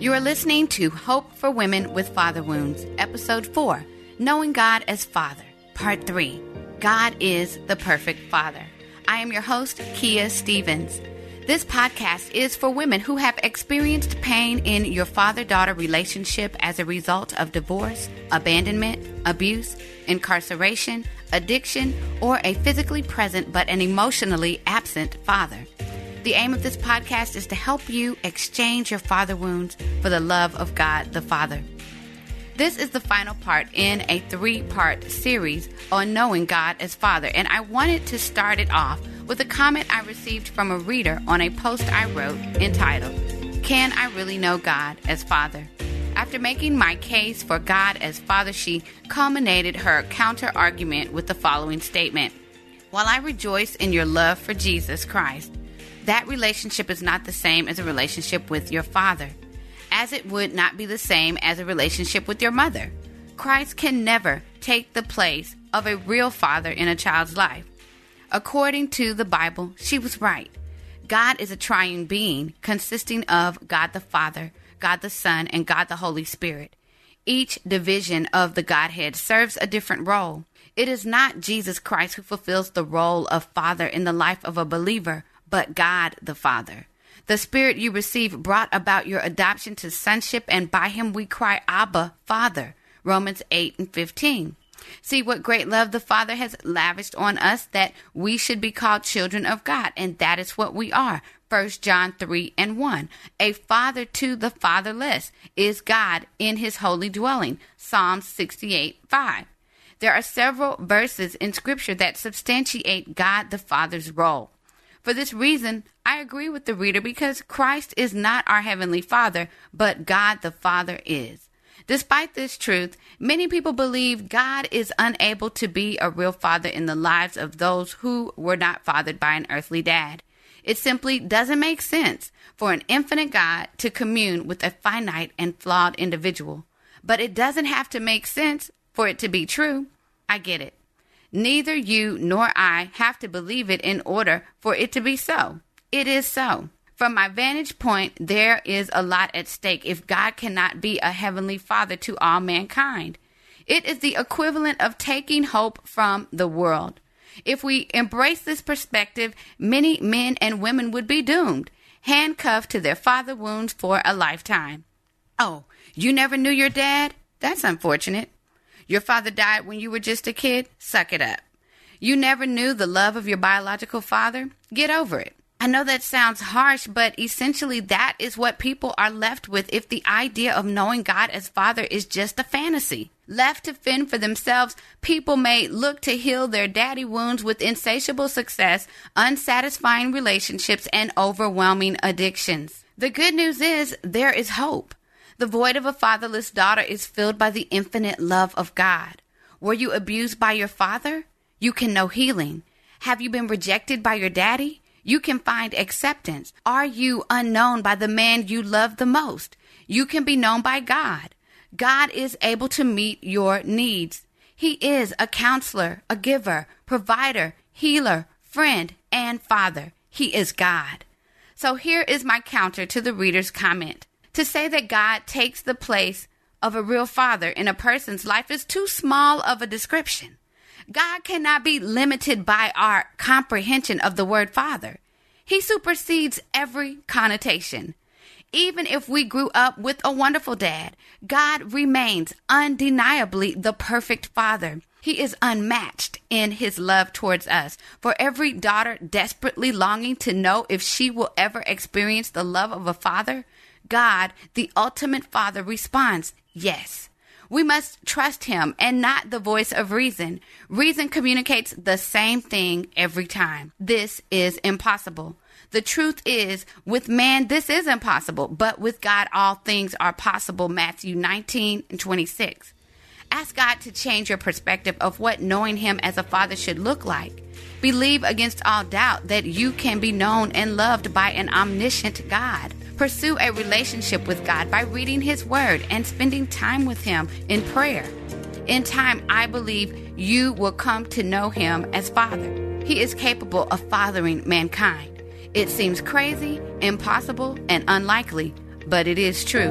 You are listening to Hope for Women with Father Wounds, Episode 4 Knowing God as Father, Part 3 God is the Perfect Father. I am your host, Kia Stevens. This podcast is for women who have experienced pain in your father daughter relationship as a result of divorce, abandonment, abuse, incarceration, addiction, or a physically present but an emotionally absent father. The aim of this podcast is to help you exchange your father wounds for the love of God the Father. This is the final part in a three part series on knowing God as Father, and I wanted to start it off with a comment I received from a reader on a post I wrote entitled, Can I Really Know God as Father? After making my case for God as Father, she culminated her counter argument with the following statement While I rejoice in your love for Jesus Christ, that relationship is not the same as a relationship with your father, as it would not be the same as a relationship with your mother. Christ can never take the place of a real father in a child's life. According to the Bible, she was right. God is a triune being consisting of God the Father, God the Son, and God the Holy Spirit. Each division of the Godhead serves a different role. It is not Jesus Christ who fulfills the role of Father in the life of a believer, but God the Father. The Spirit you receive brought about your adoption to sonship, and by him we cry, Abba, Father. Romans 8 and 15. See what great love the Father has lavished on us that we should be called children of God, and that is what we are. 1 John 3 and 1. A father to the fatherless is God in his holy dwelling. Psalm 68 5. There are several verses in Scripture that substantiate God the Father's role. For this reason, I agree with the reader because Christ is not our Heavenly Father, but God the Father is. Despite this truth, many people believe God is unable to be a real father in the lives of those who were not fathered by an earthly dad. It simply doesn't make sense for an infinite God to commune with a finite and flawed individual. But it doesn't have to make sense for it to be true. I get it. Neither you nor I have to believe it in order for it to be so. It is so. From my vantage point, there is a lot at stake if God cannot be a heavenly father to all mankind. It is the equivalent of taking hope from the world. If we embrace this perspective, many men and women would be doomed, handcuffed to their father wounds for a lifetime. Oh, you never knew your dad? That's unfortunate. Your father died when you were just a kid? Suck it up. You never knew the love of your biological father? Get over it. I know that sounds harsh, but essentially that is what people are left with if the idea of knowing God as Father is just a fantasy. Left to fend for themselves, people may look to heal their daddy wounds with insatiable success, unsatisfying relationships, and overwhelming addictions. The good news is there is hope. The void of a fatherless daughter is filled by the infinite love of God. Were you abused by your father? You can know healing. Have you been rejected by your daddy? You can find acceptance. Are you unknown by the man you love the most? You can be known by God. God is able to meet your needs. He is a counselor, a giver, provider, healer, friend, and father. He is God. So here is my counter to the reader's comment. To say that God takes the place of a real father in a person's life is too small of a description. God cannot be limited by our comprehension of the word father. He supersedes every connotation. Even if we grew up with a wonderful dad, God remains undeniably the perfect father. He is unmatched in his love towards us. For every daughter desperately longing to know if she will ever experience the love of a father, God, the ultimate Father, responds, Yes. We must trust Him and not the voice of reason. Reason communicates the same thing every time. This is impossible. The truth is, with man, this is impossible, but with God, all things are possible. Matthew 19 and 26. Ask God to change your perspective of what knowing Him as a father should look like. Believe against all doubt that you can be known and loved by an omniscient God. Pursue a relationship with God by reading His Word and spending time with Him in prayer. In time, I believe you will come to know Him as Father. He is capable of fathering mankind. It seems crazy, impossible, and unlikely, but it is true.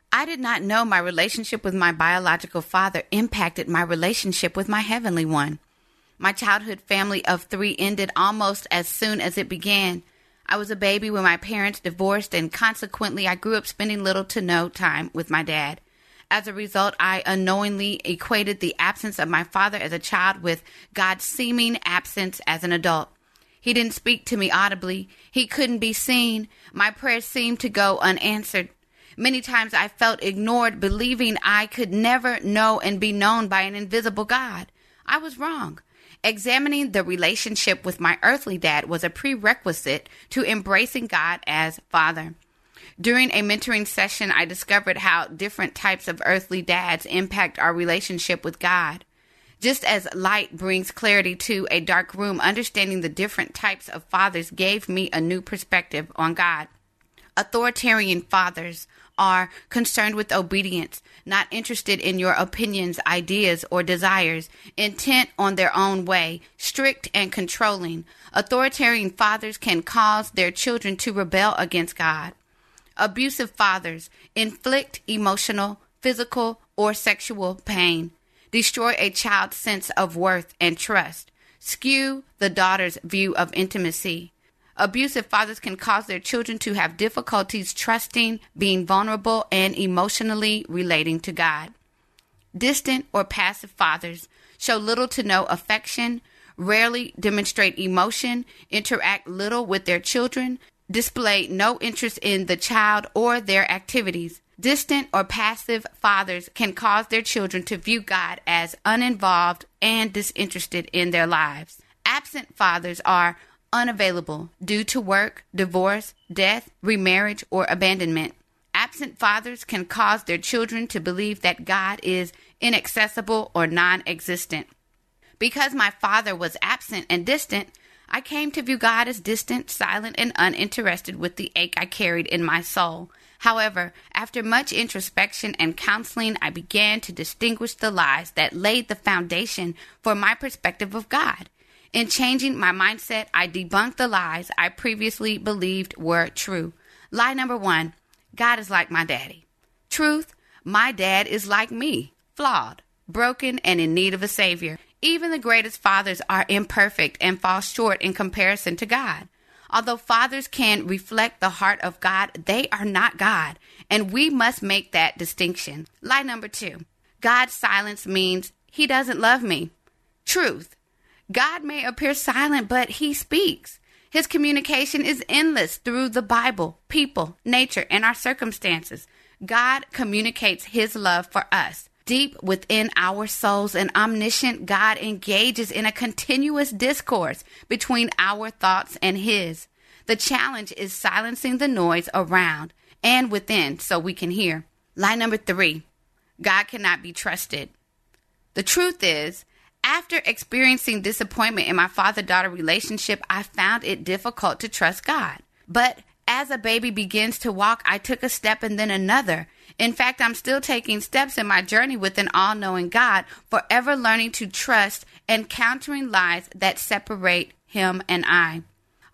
I did not know my relationship with my biological father impacted my relationship with my heavenly one. My childhood family of three ended almost as soon as it began. I was a baby when my parents divorced, and consequently, I grew up spending little to no time with my dad. As a result, I unknowingly equated the absence of my father as a child with God's seeming absence as an adult. He didn't speak to me audibly. He couldn't be seen. My prayers seemed to go unanswered. Many times I felt ignored, believing I could never know and be known by an invisible God. I was wrong. Examining the relationship with my earthly dad was a prerequisite to embracing God as Father. During a mentoring session, I discovered how different types of earthly dads impact our relationship with God. Just as light brings clarity to a dark room, understanding the different types of fathers gave me a new perspective on God. Authoritarian fathers are concerned with obedience, not interested in your opinions, ideas, or desires, intent on their own way, strict and controlling. Authoritarian fathers can cause their children to rebel against God. Abusive fathers inflict emotional, physical, or sexual pain, destroy a child's sense of worth and trust, skew the daughter's view of intimacy, Abusive fathers can cause their children to have difficulties trusting, being vulnerable, and emotionally relating to God. Distant or passive fathers show little to no affection, rarely demonstrate emotion, interact little with their children, display no interest in the child or their activities. Distant or passive fathers can cause their children to view God as uninvolved and disinterested in their lives. Absent fathers are unavailable due to work, divorce, death, remarriage, or abandonment. Absent fathers can cause their children to believe that God is inaccessible or non existent. Because my father was absent and distant, I came to view God as distant, silent, and uninterested with the ache I carried in my soul. However, after much introspection and counseling, I began to distinguish the lies that laid the foundation for my perspective of God. In changing my mindset, I debunked the lies I previously believed were true. Lie number one God is like my daddy. Truth, my dad is like me, flawed, broken, and in need of a savior. Even the greatest fathers are imperfect and fall short in comparison to God. Although fathers can reflect the heart of God, they are not God, and we must make that distinction. Lie number two God's silence means he doesn't love me. Truth, God may appear silent, but he speaks. His communication is endless through the Bible, people, nature, and our circumstances. God communicates his love for us. Deep within our souls, an omniscient God engages in a continuous discourse between our thoughts and his. The challenge is silencing the noise around and within so we can hear. Line number three God cannot be trusted. The truth is, after experiencing disappointment in my father daughter relationship, I found it difficult to trust God. But as a baby begins to walk, I took a step and then another. In fact, I'm still taking steps in my journey with an all knowing God, forever learning to trust and countering lies that separate Him and I.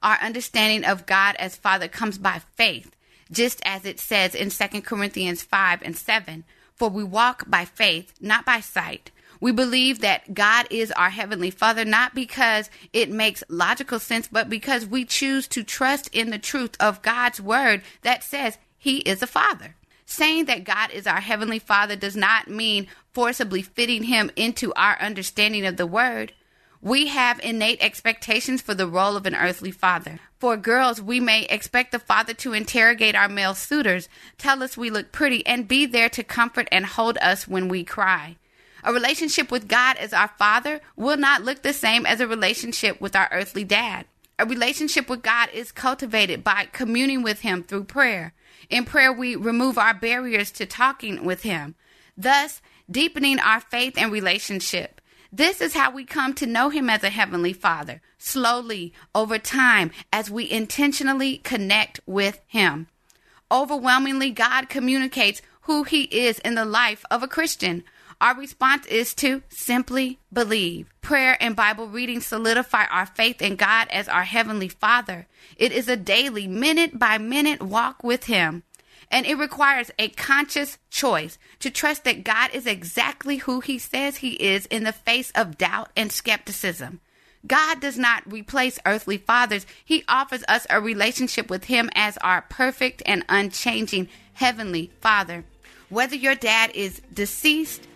Our understanding of God as Father comes by faith, just as it says in 2 Corinthians 5 and 7 For we walk by faith, not by sight. We believe that God is our Heavenly Father, not because it makes logical sense, but because we choose to trust in the truth of God's Word that says He is a Father. Saying that God is our Heavenly Father does not mean forcibly fitting Him into our understanding of the Word. We have innate expectations for the role of an earthly father. For girls, we may expect the father to interrogate our male suitors, tell us we look pretty, and be there to comfort and hold us when we cry. A relationship with God as our father will not look the same as a relationship with our earthly dad. A relationship with God is cultivated by communing with Him through prayer. In prayer, we remove our barriers to talking with Him, thus deepening our faith and relationship. This is how we come to know Him as a Heavenly Father, slowly, over time, as we intentionally connect with Him. Overwhelmingly, God communicates who He is in the life of a Christian. Our response is to simply believe. Prayer and Bible reading solidify our faith in God as our Heavenly Father. It is a daily, minute by minute walk with Him. And it requires a conscious choice to trust that God is exactly who He says He is in the face of doubt and skepticism. God does not replace earthly fathers. He offers us a relationship with Him as our perfect and unchanging Heavenly Father. Whether your dad is deceased,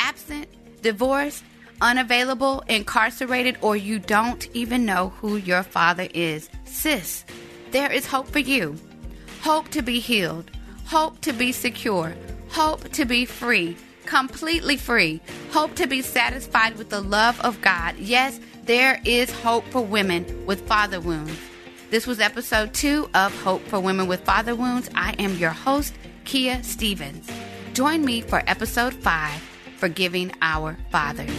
absent, divorced, unavailable, incarcerated, or you don't even know who your father is, sis, there is hope for you. Hope to be healed hope to be secure, hope to be free, completely free, hope to be satisfied with the love of God. Yes, there is hope for women with father wounds. This was episode two of Hope for Women with Father Wounds. I am your host, Kia Stevens. Join me for episode five Forgiving Our Fathers.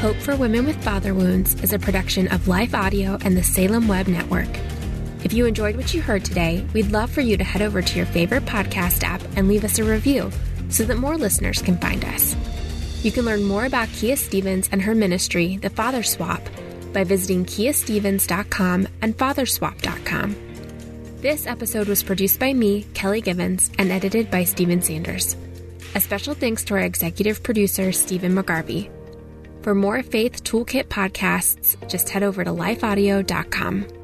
Hope for Women with Father Wounds is a production of Life Audio and the Salem Web Network. If you enjoyed what you heard today, we'd love for you to head over to your favorite podcast app and leave us a review so that more listeners can find us. You can learn more about Kia Stevens and her ministry, The Father Swap, by visiting kiastevens.com and fatherswap.com. This episode was produced by me, Kelly Givens, and edited by Stephen Sanders. A special thanks to our executive producer, Stephen McGarvey. For more Faith Toolkit podcasts, just head over to lifeaudio.com.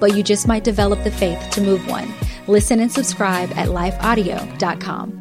but you just might develop the faith to move one. Listen and subscribe at lifeaudio.com.